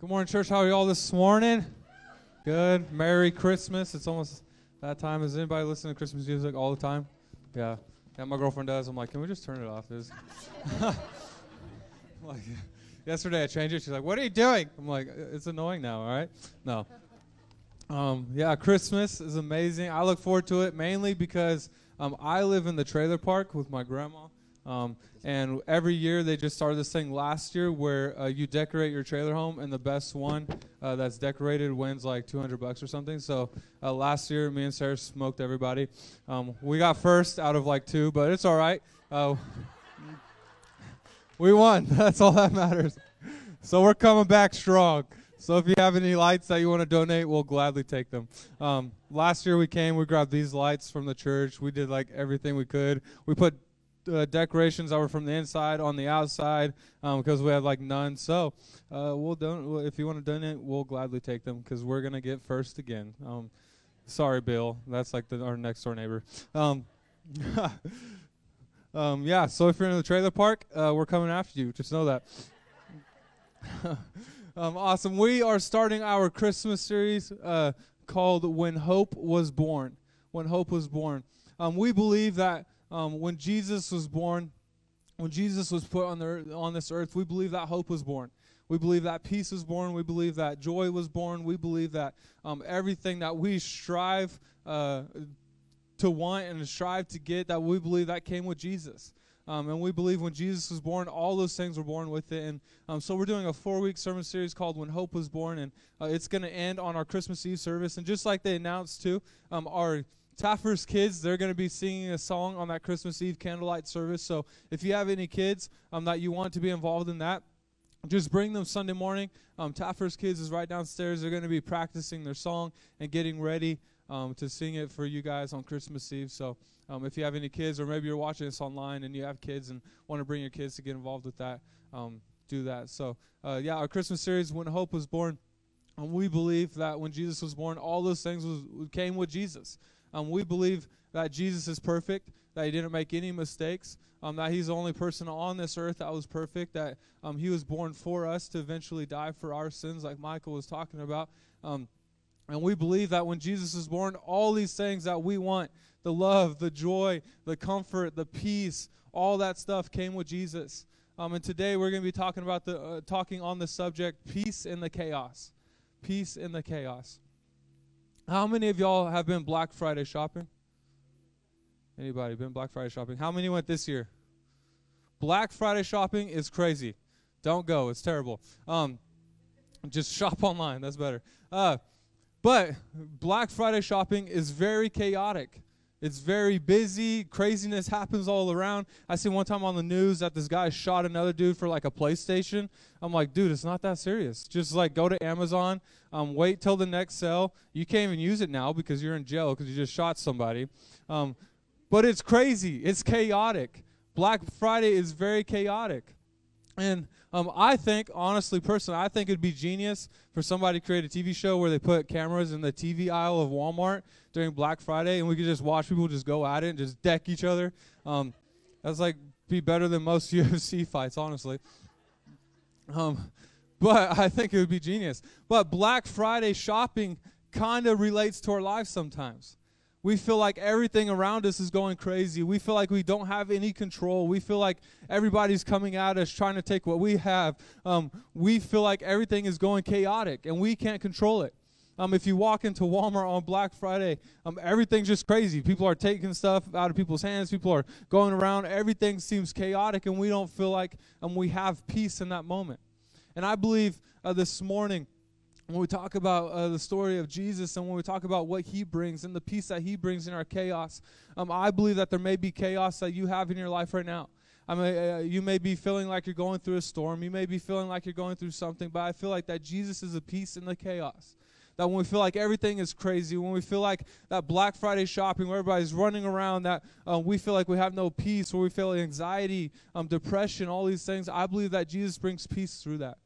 Good morning, church. How are y'all this morning? Good. Merry Christmas. It's almost that time. Is anybody listening to Christmas music all the time? Yeah. Yeah, my girlfriend does. I'm like, can we just turn it off? It's like, yesterday I changed it. She's like, what are you doing? I'm like, it's annoying now, all right? No. Um, yeah, Christmas is amazing. I look forward to it mainly because um, I live in the trailer park with my grandma. Um, and every year they just started this thing last year where uh, you decorate your trailer home, and the best one uh, that's decorated wins like 200 bucks or something. So uh, last year, me and Sarah smoked everybody. Um, we got first out of like two, but it's all right. Uh, we won. That's all that matters. So we're coming back strong. So if you have any lights that you want to donate, we'll gladly take them. Um, last year we came, we grabbed these lights from the church. We did like everything we could. We put uh, decorations were from the inside on the outside because um, we had like none. So uh, we'll don- if you want to donate, we'll gladly take them because we're gonna get first again. Um, sorry, Bill. That's like the, our next door neighbor. Um, um, yeah. So if you're in the trailer park, uh, we're coming after you. Just know that. Um, awesome. We are starting our Christmas series uh, called "When Hope Was Born." When Hope Was Born. Um, we believe that um, when Jesus was born, when Jesus was put on, the, on this earth, we believe that hope was born. We believe that peace was born. We believe that joy was born. We believe that um, everything that we strive uh, to want and strive to get, that we believe that came with Jesus. Um, and we believe when Jesus was born, all those things were born with it. And um, so we're doing a four week sermon series called When Hope Was Born. And uh, it's going to end on our Christmas Eve service. And just like they announced, too, um, our Taffers kids, they're going to be singing a song on that Christmas Eve candlelight service. So if you have any kids um, that you want to be involved in that, just bring them Sunday morning. Um, Taffers kids is right downstairs. They're going to be practicing their song and getting ready um, to sing it for you guys on Christmas Eve. So um, if you have any kids, or maybe you're watching this online and you have kids and want to bring your kids to get involved with that, um, do that. So uh, yeah, our Christmas series, When Hope Was Born, and we believe that when Jesus was born, all those things was, came with Jesus. Um, we believe that Jesus is perfect, that he didn't make any mistakes, um, that he's the only person on this earth that was perfect, that um, he was born for us to eventually die for our sins, like Michael was talking about. Um, and we believe that when Jesus is born, all these things that we want the love, the joy, the comfort, the peace all that stuff came with Jesus. Um, and today we're going to be talking about the uh, talking on the subject peace in the chaos. Peace in the chaos. How many of y'all have been Black Friday shopping? Anybody been Black Friday shopping? How many went this year? Black Friday shopping is crazy. Don't go. It's terrible. Um, just shop online. That's better. Uh, but Black Friday shopping is very chaotic. It's very busy. Craziness happens all around. I see one time on the news that this guy shot another dude for like a PlayStation. I'm like, dude, it's not that serious. Just like go to Amazon, um, wait till the next sale. You can't even use it now because you're in jail because you just shot somebody. Um, but it's crazy. It's chaotic. Black Friday is very chaotic. And um, I think, honestly, personally, I think it'd be genius for somebody to create a TV show where they put cameras in the TV aisle of Walmart during Black Friday, and we could just watch people just go at it and just deck each other. Um, that's like be better than most UFC fights, honestly. Um, but I think it would be genius. But Black Friday shopping kind of relates to our lives sometimes. We feel like everything around us is going crazy. We feel like we don't have any control. We feel like everybody's coming at us trying to take what we have. Um, we feel like everything is going chaotic and we can't control it. Um, if you walk into Walmart on Black Friday, um, everything's just crazy. People are taking stuff out of people's hands. People are going around. Everything seems chaotic, and we don't feel like um, we have peace in that moment. And I believe uh, this morning when we talk about uh, the story of Jesus and when we talk about what he brings and the peace that he brings in our chaos, um, I believe that there may be chaos that you have in your life right now. I mean, uh, you may be feeling like you're going through a storm. You may be feeling like you're going through something, but I feel like that Jesus is a peace in the chaos. That when we feel like everything is crazy, when we feel like that Black Friday shopping where everybody's running around, that um, we feel like we have no peace, where we feel anxiety, um, depression, all these things, I believe that Jesus brings peace through that.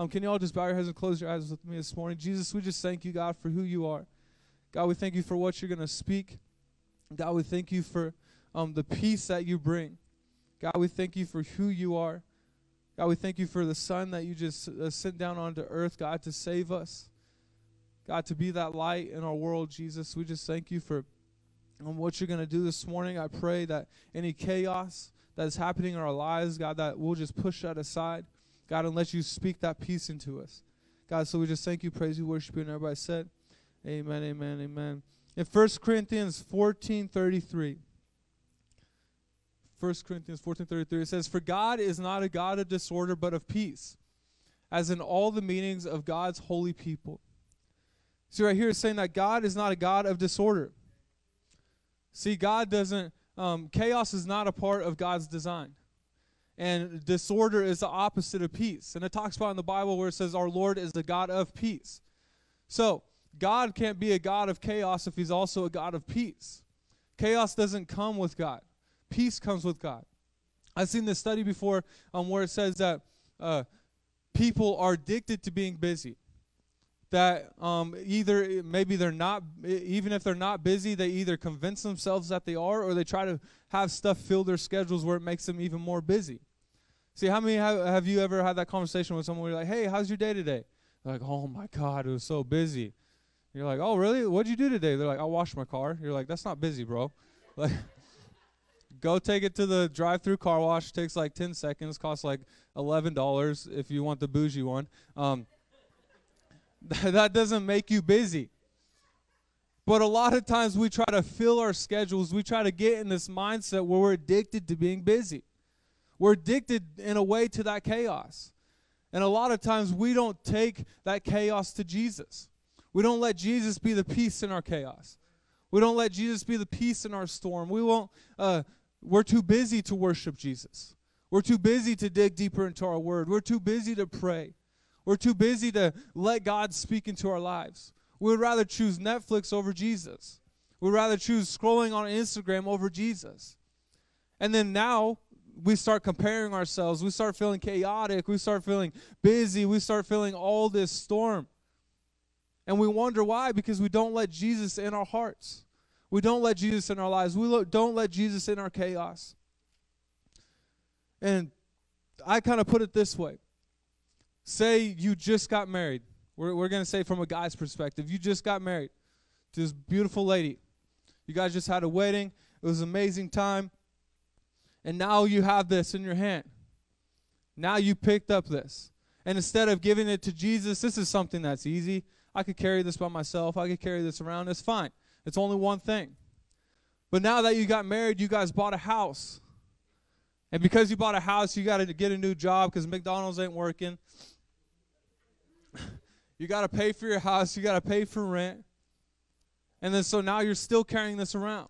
Um, can you all just bow your heads and close your eyes with me this morning? Jesus, we just thank you, God, for who you are. God, we thank you for what you're going to speak. God, we thank you for um, the peace that you bring. God, we thank you for who you are. God, we thank you for the Son that you just uh, sent down onto earth, God, to save us. God, to be that light in our world, Jesus. We just thank you for um, what you're going to do this morning. I pray that any chaos that is happening in our lives, God, that we'll just push that aside. God, let you speak that peace into us. God, so we just thank you, praise you, worship you, and everybody said, Amen, amen, amen. In 1 Corinthians 14 33, 1 Corinthians 14 33, it says, For God is not a God of disorder, but of peace, as in all the meanings of God's holy people. See, right here it's saying that God is not a God of disorder. See, God doesn't, um, chaos is not a part of God's design. And disorder is the opposite of peace. And it talks about in the Bible where it says, Our Lord is the God of peace. So, God can't be a God of chaos if He's also a God of peace. Chaos doesn't come with God peace comes with God. I've seen this study before um, where it says that uh, people are addicted to being busy. That um, either maybe they're not, even if they're not busy, they either convince themselves that they are, or they try to have stuff fill their schedules where it makes them even more busy. See, how many have, have you ever had that conversation with someone where you're like, hey, how's your day today? They're like, oh my God, it was so busy. You're like, oh, really? What'd you do today? They're like, I washed my car. You're like, that's not busy, bro. Like, Go take it to the drive-through car wash. Takes like 10 seconds. Costs like $11 if you want the bougie one. Um, that doesn't make you busy. But a lot of times we try to fill our schedules. We try to get in this mindset where we're addicted to being busy. We're addicted in a way to that chaos. And a lot of times we don't take that chaos to Jesus. We don't let Jesus be the peace in our chaos. We don't let Jesus be the peace in our storm. We won't uh, we're too busy to worship Jesus. We're too busy to dig deeper into our word. We're too busy to pray. We're too busy to let God speak into our lives. We would rather choose Netflix over Jesus. We'd rather choose scrolling on Instagram over Jesus. And then now we start comparing ourselves. We start feeling chaotic. We start feeling busy. We start feeling all this storm. And we wonder why because we don't let Jesus in our hearts. We don't let Jesus in our lives. We don't let Jesus in our chaos. And I kind of put it this way say you just got married. We're, we're going to say from a guy's perspective, you just got married to this beautiful lady. You guys just had a wedding, it was an amazing time. And now you have this in your hand. Now you picked up this. And instead of giving it to Jesus, this is something that's easy. I could carry this by myself. I could carry this around. It's fine. It's only one thing. But now that you got married, you guys bought a house. And because you bought a house, you got to get a new job because McDonald's ain't working. you got to pay for your house, you got to pay for rent. And then so now you're still carrying this around.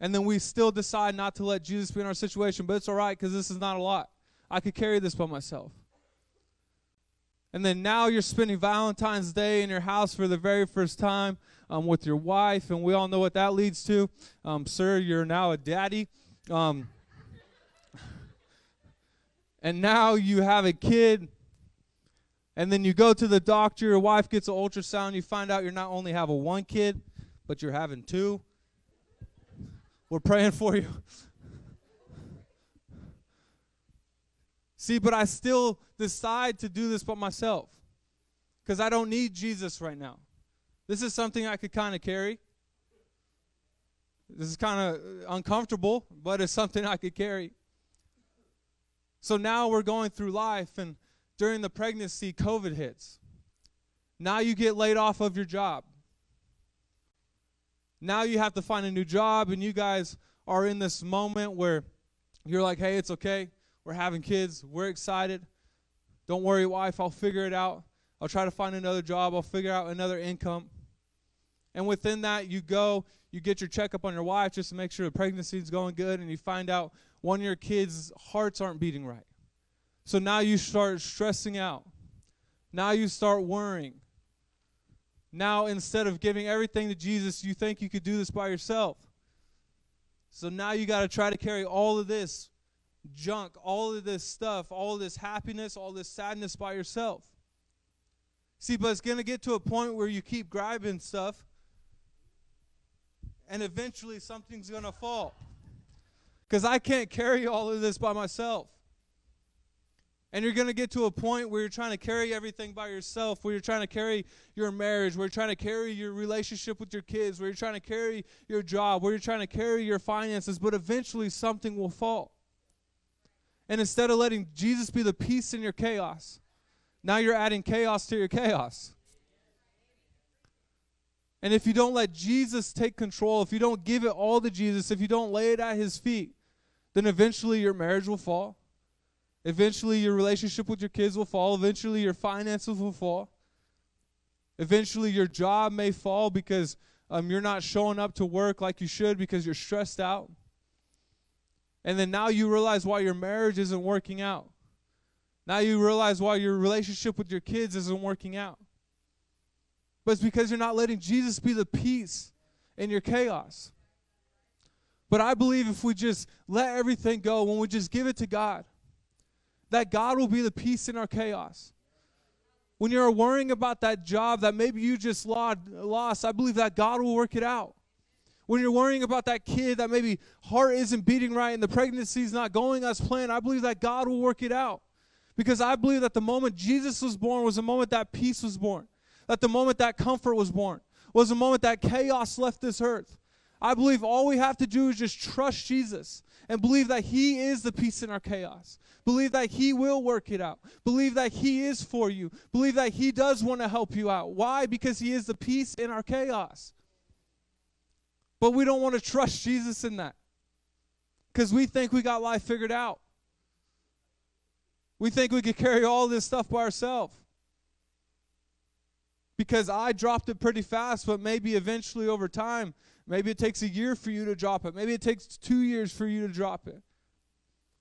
And then we still decide not to let Jesus be in our situation, but it's all right because this is not a lot. I could carry this by myself. And then now you're spending Valentine's Day in your house for the very first time um, with your wife, and we all know what that leads to. Um, sir, you're now a daddy. Um, and now you have a kid. And then you go to the doctor, your wife gets an ultrasound, you find out you're not only have a one kid, but you're having two. We're praying for you. See, but I still decide to do this by myself because I don't need Jesus right now. This is something I could kind of carry. This is kind of uncomfortable, but it's something I could carry. So now we're going through life, and during the pregnancy, COVID hits. Now you get laid off of your job. Now you have to find a new job, and you guys are in this moment where you're like, hey, it's okay. We're having kids. We're excited. Don't worry, wife. I'll figure it out. I'll try to find another job. I'll figure out another income. And within that, you go, you get your checkup on your wife just to make sure the pregnancy is going good, and you find out one of your kids' hearts aren't beating right. So now you start stressing out. Now you start worrying. Now, instead of giving everything to Jesus, you think you could do this by yourself. So now you got to try to carry all of this junk, all of this stuff, all this happiness, all this sadness by yourself. See, but it's going to get to a point where you keep grabbing stuff and eventually something's going to fall. Because I can't carry all of this by myself. And you're going to get to a point where you're trying to carry everything by yourself, where you're trying to carry your marriage, where you're trying to carry your relationship with your kids, where you're trying to carry your job, where you're trying to carry your finances, but eventually something will fall. And instead of letting Jesus be the peace in your chaos, now you're adding chaos to your chaos. And if you don't let Jesus take control, if you don't give it all to Jesus, if you don't lay it at his feet, then eventually your marriage will fall. Eventually your relationship with your kids will fall. Eventually your finances will fall. Eventually your job may fall because um, you're not showing up to work like you should because you're stressed out. And then now you realize why your marriage isn't working out. Now you realize why your relationship with your kids isn't working out. But it's because you're not letting Jesus be the peace in your chaos. But I believe if we just let everything go, when we just give it to God, that God will be the peace in our chaos. When you're worrying about that job that maybe you just lost, I believe that God will work it out. When you're worrying about that kid that maybe heart isn't beating right and the pregnancy is not going as planned, I believe that God will work it out. Because I believe that the moment Jesus was born was the moment that peace was born that the moment that comfort was born was the moment that chaos left this earth. I believe all we have to do is just trust Jesus and believe that He is the peace in our chaos. Believe that He will work it out. Believe that He is for you. Believe that He does want to help you out. Why? Because He is the peace in our chaos. But we don't want to trust Jesus in that because we think we got life figured out. We think we could carry all this stuff by ourselves because I dropped it pretty fast, but maybe eventually over time, maybe it takes a year for you to drop it. Maybe it takes two years for you to drop it.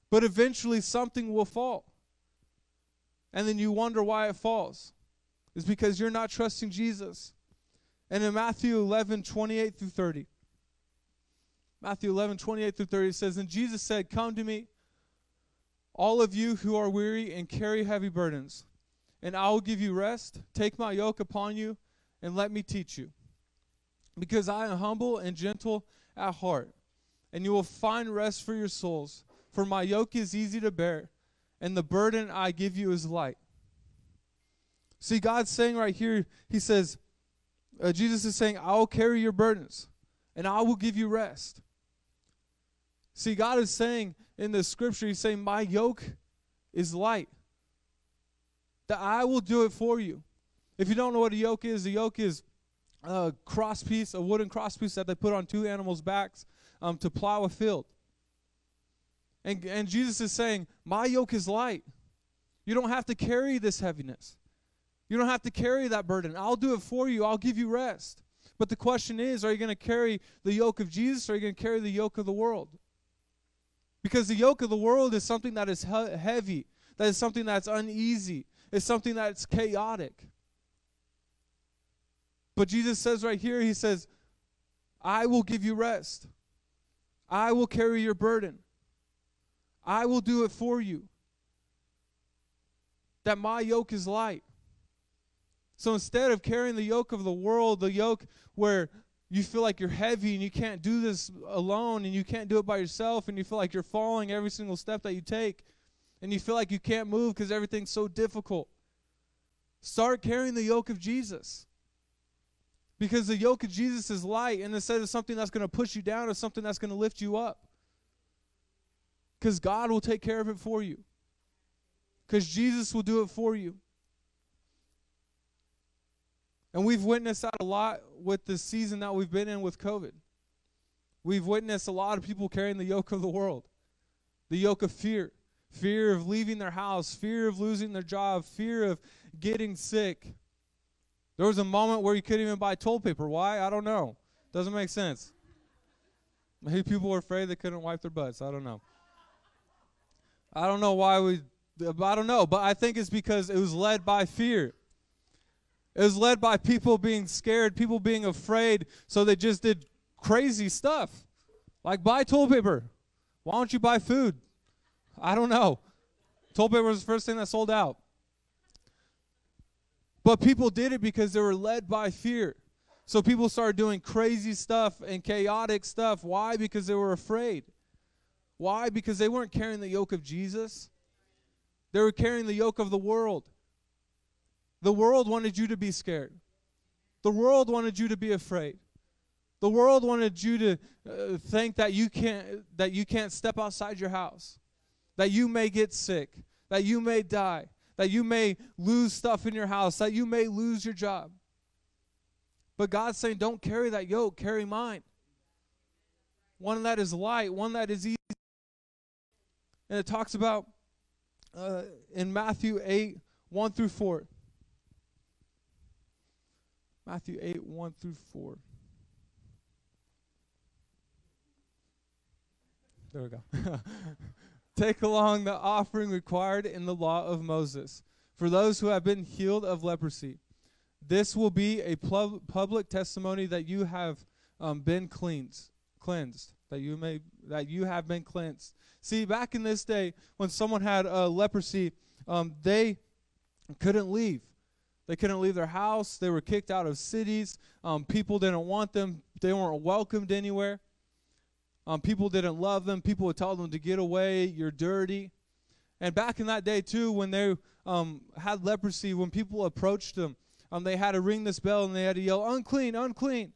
But eventually something will fall. And then you wonder why it falls. It's because you're not trusting Jesus. And in Matthew 11, 28 through 30, Matthew 11, 28 through 30 says, And Jesus said, Come to me, all of you who are weary and carry heavy burdens and I will give you rest. Take my yoke upon you, and let me teach you. Because I am humble and gentle at heart, and you will find rest for your souls. For my yoke is easy to bear, and the burden I give you is light. See, God's saying right here, He says, uh, Jesus is saying, I will carry your burdens, and I will give you rest. See, God is saying in the scripture, He's saying, My yoke is light that I will do it for you. If you don't know what a yoke is, a yoke is a cross piece, a wooden cross piece that they put on two animals' backs um, to plow a field. And, and Jesus is saying, My yoke is light. You don't have to carry this heaviness. You don't have to carry that burden. I'll do it for you. I'll give you rest. But the question is, are you going to carry the yoke of Jesus or are you going to carry the yoke of the world? Because the yoke of the world is something that is he- heavy, that is something that's uneasy, it's something that's chaotic. But Jesus says right here, He says, I will give you rest. I will carry your burden. I will do it for you. That my yoke is light. So instead of carrying the yoke of the world, the yoke where you feel like you're heavy and you can't do this alone and you can't do it by yourself and you feel like you're falling every single step that you take, and you feel like you can't move because everything's so difficult. Start carrying the yoke of Jesus. Because the yoke of Jesus is light, and instead of something that's going to push you down, it's something that's going to lift you up. Because God will take care of it for you. Because Jesus will do it for you. And we've witnessed that a lot with the season that we've been in with COVID. We've witnessed a lot of people carrying the yoke of the world, the yoke of fear fear of leaving their house, fear of losing their job, fear of getting sick. There was a moment where you couldn't even buy toilet paper. Why? I don't know. Doesn't make sense. Maybe people were afraid they couldn't wipe their butts. I don't know. I don't know why we. I don't know, but I think it's because it was led by fear. It was led by people being scared, people being afraid, so they just did crazy stuff. Like buy toilet paper. Why don't you buy food? I don't know. Toilet paper was the first thing that sold out. But people did it because they were led by fear. So people started doing crazy stuff and chaotic stuff. Why? Because they were afraid. Why? Because they weren't carrying the yoke of Jesus. They were carrying the yoke of the world. The world wanted you to be scared. The world wanted you to be afraid. The world wanted you to uh, think that you can't that you can't step outside your house. That you may get sick, that you may die, that you may lose stuff in your house, that you may lose your job. But God's saying, don't carry that yoke, carry mine. One that is light, one that is easy. And it talks about uh, in Matthew 8, 1 through 4. Matthew 8, 1 through 4. There we go. Take along the offering required in the law of Moses for those who have been healed of leprosy. This will be a pub- public testimony that you have um, been cleansed, cleansed, that you may that you have been cleansed. See, back in this day, when someone had uh, leprosy, um, they couldn't leave. They couldn't leave their house. They were kicked out of cities. Um, people didn't want them. They weren't welcomed anywhere. Um, people didn't love them. People would tell them to get away. You're dirty. And back in that day too, when they um, had leprosy, when people approached them, um, they had to ring this bell and they had to yell, "Unclean, unclean."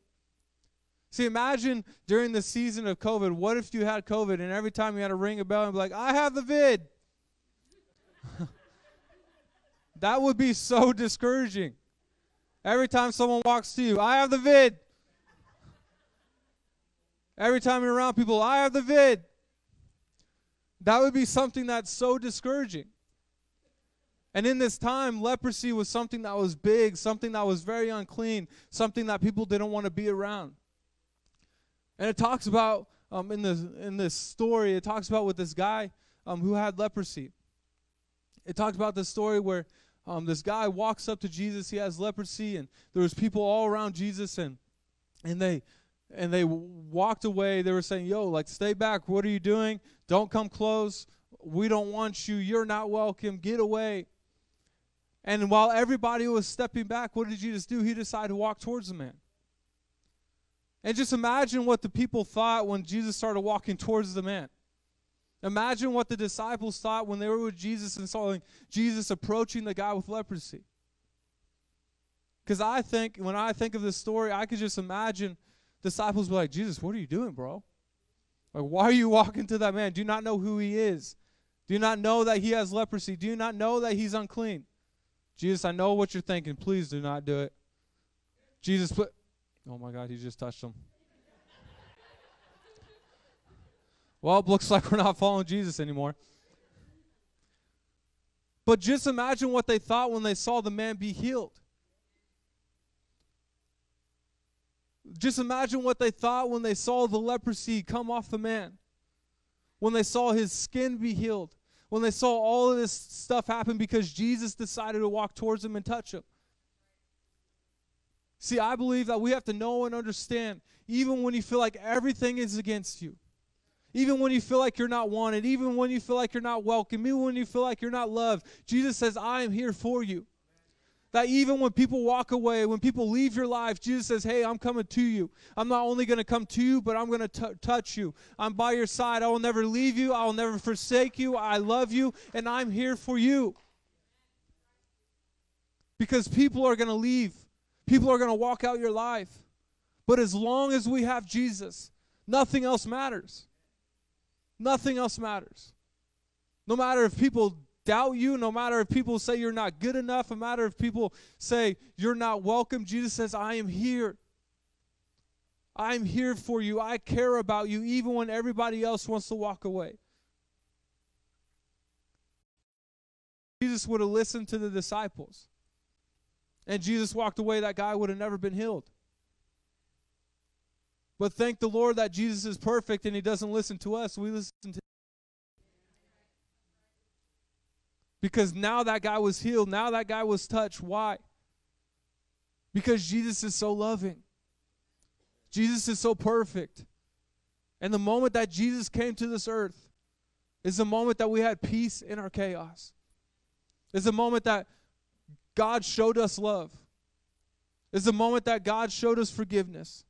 See, imagine during the season of COVID, what if you had COVID and every time you had to ring a bell and be like, "I have the vid." that would be so discouraging. Every time someone walks to you, "I have the vid." Every time you're around people, I have the vid. That would be something that's so discouraging. And in this time, leprosy was something that was big, something that was very unclean, something that people didn't want to be around. And it talks about um, in this in this story, it talks about with this guy um, who had leprosy. It talks about this story where um, this guy walks up to Jesus. He has leprosy, and there was people all around Jesus, and and they and they walked away. They were saying, Yo, like, stay back. What are you doing? Don't come close. We don't want you. You're not welcome. Get away. And while everybody was stepping back, what did Jesus do? He decided to walk towards the man. And just imagine what the people thought when Jesus started walking towards the man. Imagine what the disciples thought when they were with Jesus and saw Jesus approaching the guy with leprosy. Because I think, when I think of this story, I could just imagine disciples were like, Jesus, what are you doing, bro? Like, why are you walking to that man? Do you not know who he is? Do you not know that he has leprosy? Do you not know that he's unclean? Jesus, I know what you're thinking. Please do not do it. Jesus put. Oh my God, he just touched him. well, it looks like we're not following Jesus anymore. But just imagine what they thought when they saw the man be healed. Just imagine what they thought when they saw the leprosy come off the man, when they saw his skin be healed, when they saw all of this stuff happen because Jesus decided to walk towards him and touch him. See, I believe that we have to know and understand, even when you feel like everything is against you, even when you feel like you're not wanted, even when you feel like you're not welcome, even when you feel like you're not loved, Jesus says, I am here for you. That even when people walk away, when people leave your life, Jesus says, Hey, I'm coming to you. I'm not only going to come to you, but I'm going to touch you. I'm by your side. I will never leave you. I will never forsake you. I love you, and I'm here for you. Because people are going to leave, people are going to walk out your life. But as long as we have Jesus, nothing else matters. Nothing else matters. No matter if people doubt you, no matter if people say you're not good enough, no matter if people say you're not welcome, Jesus says, I am here. I'm here for you. I care about you, even when everybody else wants to walk away. Jesus would have listened to the disciples. And Jesus walked away, that guy would have never been healed. But thank the Lord that Jesus is perfect and he doesn't listen to us. We listen to Because now that guy was healed. Now that guy was touched. Why? Because Jesus is so loving. Jesus is so perfect. And the moment that Jesus came to this earth is the moment that we had peace in our chaos. Is the moment that God showed us love. Is the moment that God showed us forgiveness.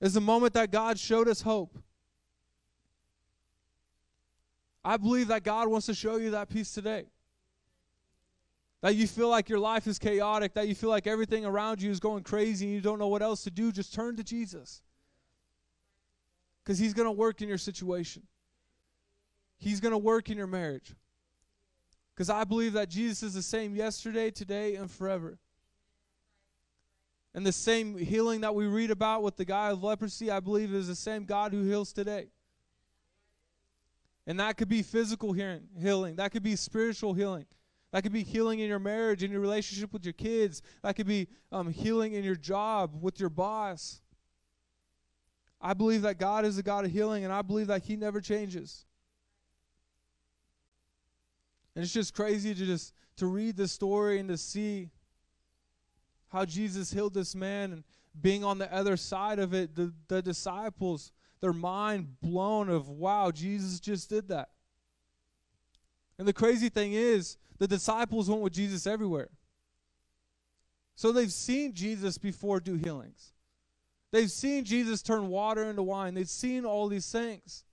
Is the moment that God showed us hope. I believe that God wants to show you that peace today. that you feel like your life is chaotic, that you feel like everything around you is going crazy and you don't know what else to do, just turn to Jesus. Because He's going to work in your situation, He's going to work in your marriage. Because I believe that Jesus is the same yesterday, today, and forever. And the same healing that we read about with the guy of leprosy, I believe is the same God who heals today. And that could be physical healing, that could be spiritual healing. That could be healing in your marriage, in your relationship with your kids. That could be um, healing in your job with your boss. I believe that God is a God of healing, and I believe that He never changes. And it's just crazy to just to read the story and to see how Jesus healed this man and being on the other side of it, the, the disciples, their mind blown of wow, Jesus just did that. And the crazy thing is, the disciples went with Jesus everywhere. So they've seen Jesus before do healings. They've seen Jesus turn water into wine. They've seen all these things.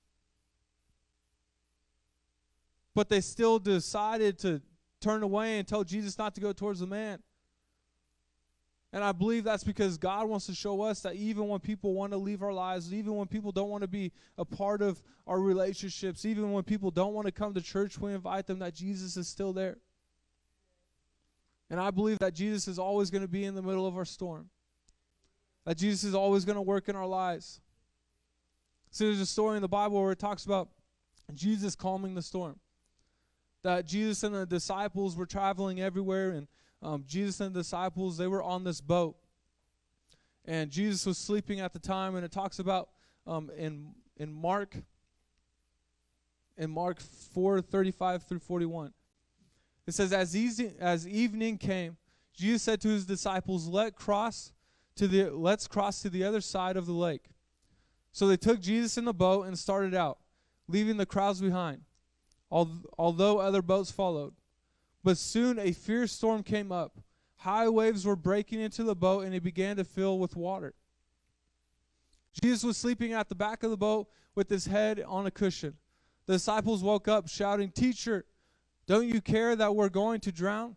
But they still decided to turn away and tell Jesus not to go towards the man. And I believe that's because God wants to show us that even when people want to leave our lives, even when people don't want to be a part of our relationships, even when people don't want to come to church, we invite them that Jesus is still there. And I believe that Jesus is always going to be in the middle of our storm. That Jesus is always going to work in our lives. So there's a story in the Bible where it talks about Jesus calming the storm. That Jesus and the disciples were traveling everywhere and um, Jesus and the disciples, they were on this boat. And Jesus was sleeping at the time, and it talks about um, in in Mark in Mark 4 35 through 41. It says, as, easy, as evening came, Jesus said to his disciples, Let cross to the let's cross to the other side of the lake. So they took Jesus in the boat and started out, leaving the crowds behind, although other boats followed. But soon a fierce storm came up. High waves were breaking into the boat, and it began to fill with water. Jesus was sleeping at the back of the boat with his head on a cushion. The disciples woke up shouting, Teacher, don't you care that we're going to drown?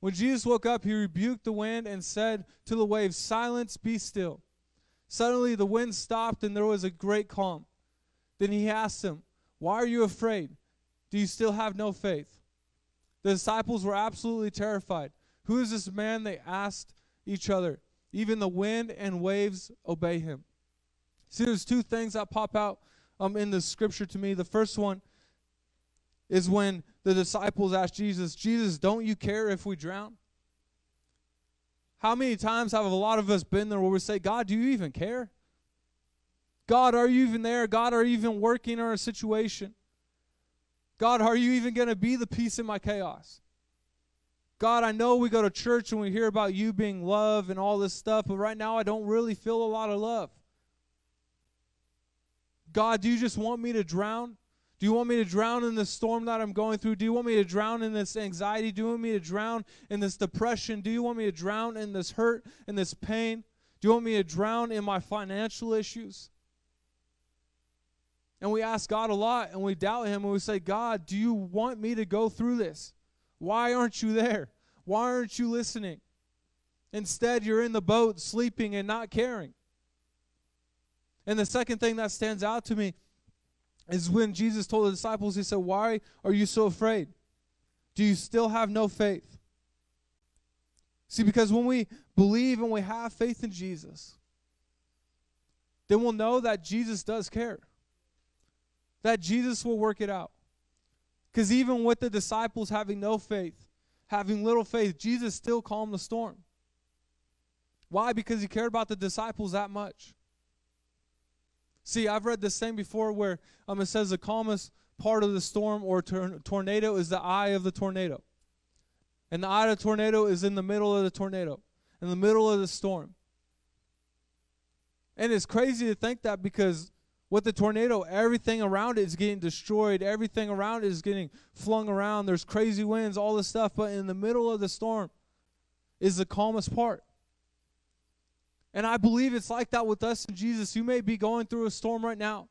When Jesus woke up, he rebuked the wind and said to the waves, Silence, be still. Suddenly the wind stopped, and there was a great calm. Then he asked them, Why are you afraid? Do you still have no faith? The disciples were absolutely terrified. Who is this man? They asked each other. Even the wind and waves obey him. See, there's two things that pop out um, in the scripture to me. The first one is when the disciples asked Jesus, Jesus, don't you care if we drown? How many times have a lot of us been there where we say, God, do you even care? God, are you even there? God, are you even working in our situation? God, are you even going to be the peace in my chaos? God, I know we go to church and we hear about you being love and all this stuff, but right now I don't really feel a lot of love. God, do you just want me to drown? Do you want me to drown in the storm that I'm going through? Do you want me to drown in this anxiety? Do you want me to drown in this depression? Do you want me to drown in this hurt and this pain? Do you want me to drown in my financial issues? And we ask God a lot and we doubt Him and we say, God, do you want me to go through this? Why aren't you there? Why aren't you listening? Instead, you're in the boat sleeping and not caring. And the second thing that stands out to me is when Jesus told the disciples, He said, Why are you so afraid? Do you still have no faith? See, because when we believe and we have faith in Jesus, then we'll know that Jesus does care that Jesus will work it out. Because even with the disciples having no faith, having little faith, Jesus still calmed the storm. Why? Because he cared about the disciples that much. See, I've read this thing before where um, it says the calmest part of the storm or tor- tornado is the eye of the tornado. And the eye of the tornado is in the middle of the tornado, in the middle of the storm. And it's crazy to think that because with the tornado, everything around it is getting destroyed. Everything around it is getting flung around. There's crazy winds, all this stuff. But in the middle of the storm is the calmest part. And I believe it's like that with us and Jesus. You may be going through a storm right now.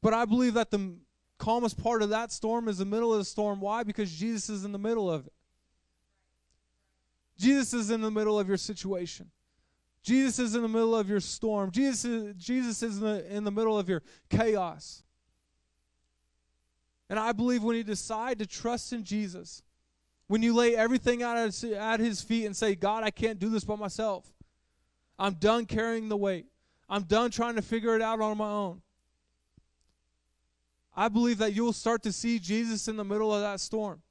But I believe that the calmest part of that storm is the middle of the storm. Why? Because Jesus is in the middle of it. Jesus is in the middle of your situation. Jesus is in the middle of your storm. Jesus is, Jesus is in the, in the middle of your chaos. And I believe when you decide to trust in Jesus, when you lay everything out at his feet and say, God, I can't do this by myself. I'm done carrying the weight. I'm done trying to figure it out on my own. I believe that you'll start to see Jesus in the middle of that storm.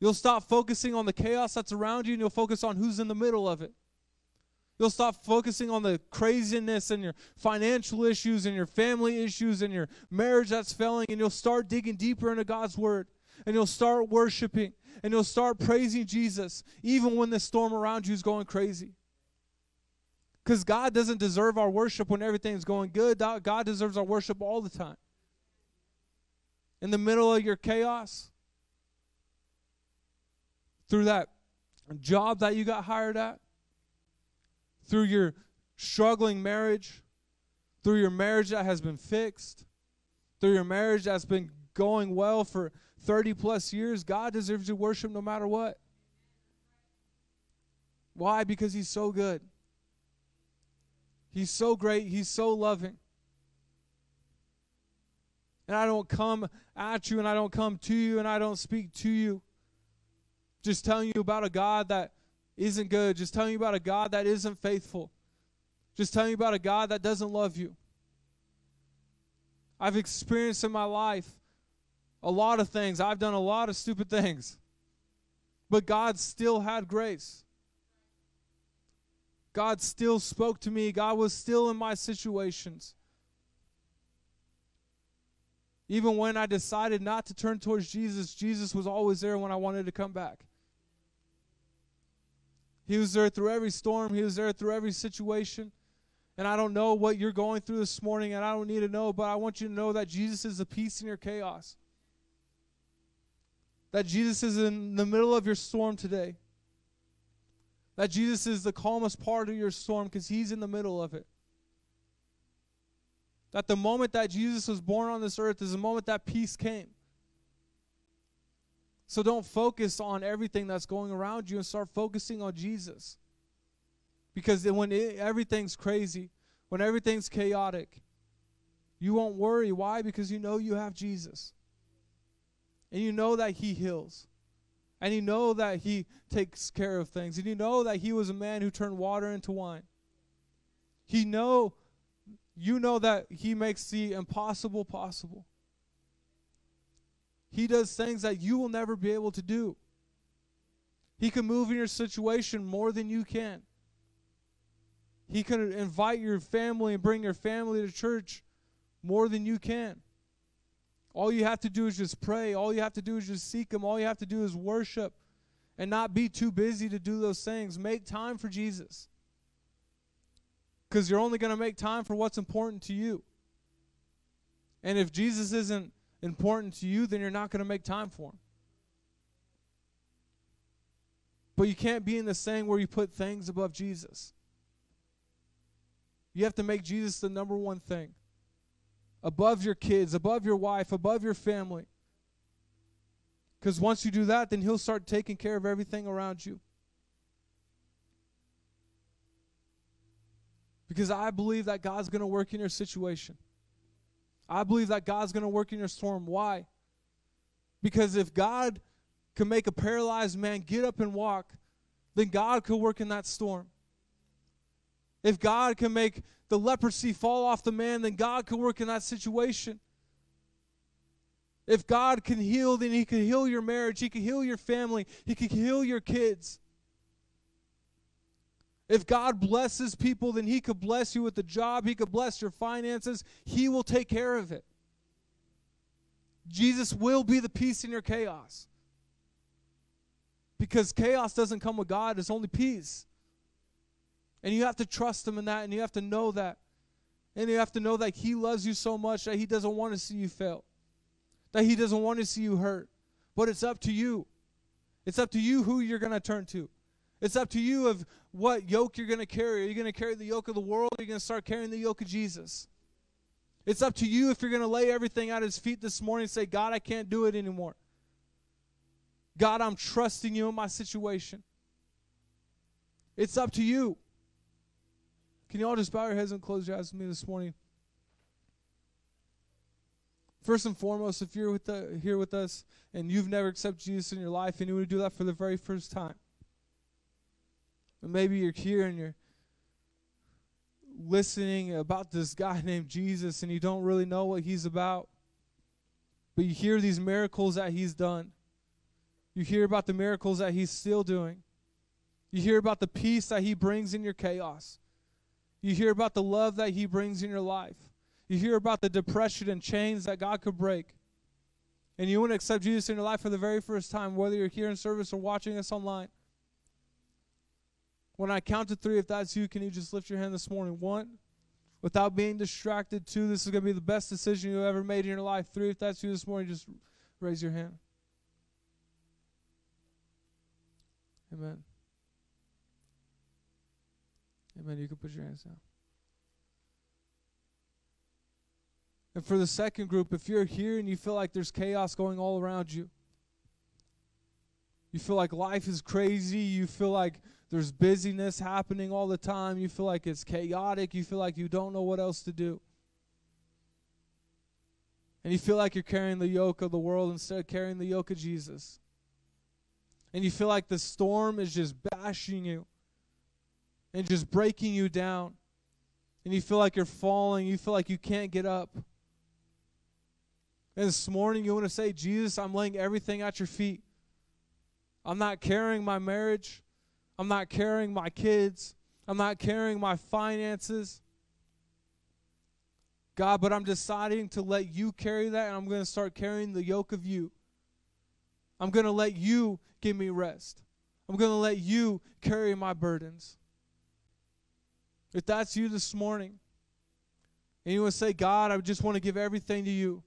You'll stop focusing on the chaos that's around you and you'll focus on who's in the middle of it. You'll stop focusing on the craziness and your financial issues and your family issues and your marriage that's failing, and you'll start digging deeper into God's Word. And you'll start worshiping and you'll start praising Jesus even when the storm around you is going crazy. Because God doesn't deserve our worship when everything's going good. God deserves our worship all the time. In the middle of your chaos, through that job that you got hired at, through your struggling marriage, through your marriage that has been fixed, through your marriage that's been going well for 30 plus years, God deserves your worship no matter what. Why? Because He's so good. He's so great. He's so loving. And I don't come at you and I don't come to you and I don't speak to you just telling you about a God that isn't good, just tell me about a God that isn't faithful, just tell me about a God that doesn't love you. I've experienced in my life a lot of things. I've done a lot of stupid things. But God still had grace. God still spoke to me. God was still in my situations. Even when I decided not to turn towards Jesus, Jesus was always there when I wanted to come back. He was there through every storm, He was there through every situation. And I don't know what you're going through this morning, and I don't need to know, but I want you to know that Jesus is the peace in your chaos. That Jesus is in the middle of your storm today. That Jesus is the calmest part of your storm because He's in the middle of it. That the moment that Jesus was born on this earth is the moment that peace came. So don't focus on everything that's going around you and start focusing on Jesus. Because when it, everything's crazy, when everything's chaotic, you won't worry. Why? Because you know you have Jesus. And you know that He heals. And you know that He takes care of things. And you know that He was a man who turned water into wine. He know you know that He makes the impossible possible. He does things that you will never be able to do. He can move in your situation more than you can. He can invite your family and bring your family to church more than you can. All you have to do is just pray. All you have to do is just seek Him. All you have to do is worship and not be too busy to do those things. Make time for Jesus. Because you're only going to make time for what's important to you. And if Jesus isn't important to you, then you're not going to make time for Him. But you can't be in the saying where you put things above Jesus. You have to make Jesus the number one thing. Above your kids, above your wife, above your family. Because once you do that, then He'll start taking care of everything around you. Because I believe that God's going to work in your situation. I believe that God's going to work in your storm. Why? Because if God can make a paralyzed man get up and walk, then God could work in that storm. If God can make the leprosy fall off the man, then God could work in that situation. If God can heal, then He can heal your marriage, He can heal your family, He can heal your kids. If God blesses people, then He could bless you with a job, He could bless your finances, He will take care of it. Jesus will be the peace in your chaos. Because chaos doesn't come with God, it's only peace. And you have to trust Him in that, and you have to know that. And you have to know that He loves you so much that He doesn't want to see you fail, that He doesn't want to see you hurt. But it's up to you. It's up to you who you're going to turn to. It's up to you of what yoke you're going to carry. Are you going to carry the yoke of the world or are you going to start carrying the yoke of Jesus? It's up to you if you're going to lay everything at his feet this morning and say, God, I can't do it anymore. God, I'm trusting you in my situation. It's up to you. Can you all just bow your heads and close your eyes with me this morning? First and foremost, if you're with the, here with us and you've never accepted Jesus in your life and you want to do that for the very first time, maybe you're here and you're listening about this guy named Jesus and you don't really know what he's about, but you hear these miracles that he's done. You hear about the miracles that he's still doing. You hear about the peace that he brings in your chaos. You hear about the love that he brings in your life. You hear about the depression and chains that God could break. And you want to accept Jesus in your life for the very first time, whether you're here in service or watching us online. When I count to three, if that's you, can you just lift your hand this morning? One, without being distracted. Two, this is going to be the best decision you ever made in your life. Three, if that's you this morning, just raise your hand. Amen. Amen. You can put your hands down. And for the second group, if you're here and you feel like there's chaos going all around you, you feel like life is crazy, you feel like there's busyness happening all the time, you feel like it's chaotic, you feel like you don't know what else to do. And you feel like you're carrying the yoke of the world instead of carrying the yoke of Jesus. And you feel like the storm is just bashing you and just breaking you down. And you feel like you're falling, you feel like you can't get up. And this morning, you want to say, Jesus, I'm laying everything at your feet. I'm not carrying my marriage. I'm not carrying my kids. I'm not carrying my finances. God, but I'm deciding to let you carry that, and I'm going to start carrying the yoke of you. I'm going to let you give me rest. I'm going to let you carry my burdens. If that's you this morning, and you want to say, God, I just want to give everything to you.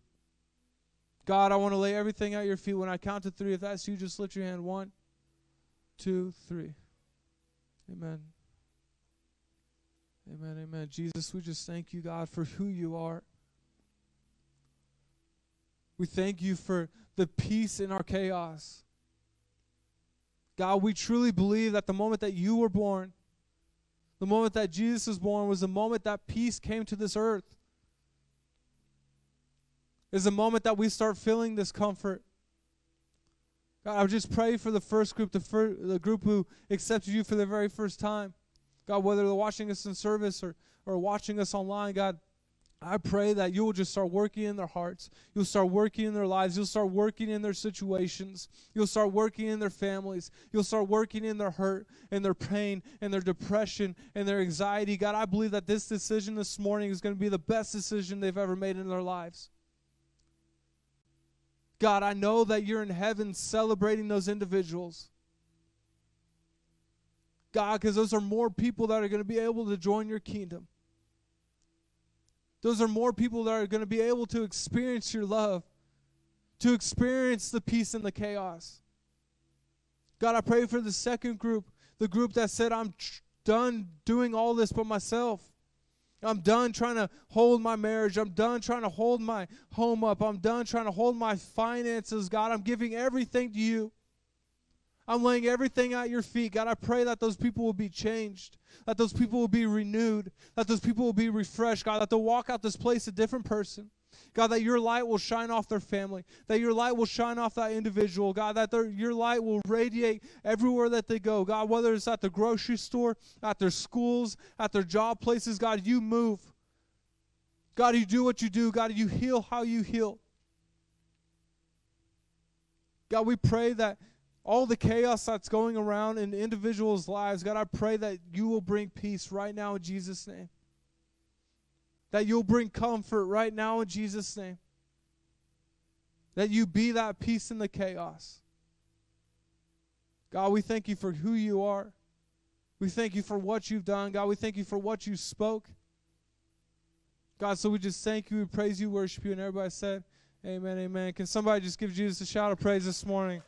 God, I want to lay everything at your feet. When I count to three, if that's you, just lift your hand. One, two, three. Amen. Amen, amen. Jesus, we just thank you, God, for who you are. We thank you for the peace in our chaos. God, we truly believe that the moment that you were born, the moment that Jesus was born, was the moment that peace came to this earth is the moment that we start feeling this comfort. God, I would just pray for the first group, the, fir- the group who accepted you for the very first time. God, whether they're watching us in service or, or watching us online, God, I pray that you will just start working in their hearts. You'll start working in their lives. You'll start working in their situations. You'll start working in their families. You'll start working in their hurt and their pain and their depression and their anxiety. God, I believe that this decision this morning is going to be the best decision they've ever made in their lives. God, I know that you're in heaven celebrating those individuals. God, because those are more people that are going to be able to join your kingdom. Those are more people that are going to be able to experience your love, to experience the peace and the chaos. God, I pray for the second group, the group that said, I'm tr- done doing all this by myself. I'm done trying to hold my marriage. I'm done trying to hold my home up. I'm done trying to hold my finances. God, I'm giving everything to you. I'm laying everything at your feet. God, I pray that those people will be changed, that those people will be renewed, that those people will be refreshed. God, that they'll walk out this place a different person. God, that your light will shine off their family, that your light will shine off that individual. God, that their, your light will radiate everywhere that they go. God, whether it's at the grocery store, at their schools, at their job places, God, you move. God, you do what you do. God, you heal how you heal. God, we pray that all the chaos that's going around in individuals' lives, God, I pray that you will bring peace right now in Jesus' name that you'll bring comfort right now in Jesus' name. That you be that peace in the chaos. God, we thank you for who you are. We thank you for what you've done. God, we thank you for what you spoke. God, so we just thank you, we praise you, worship you, and everybody said, Amen, amen. Can somebody just give Jesus a shout of praise this morning?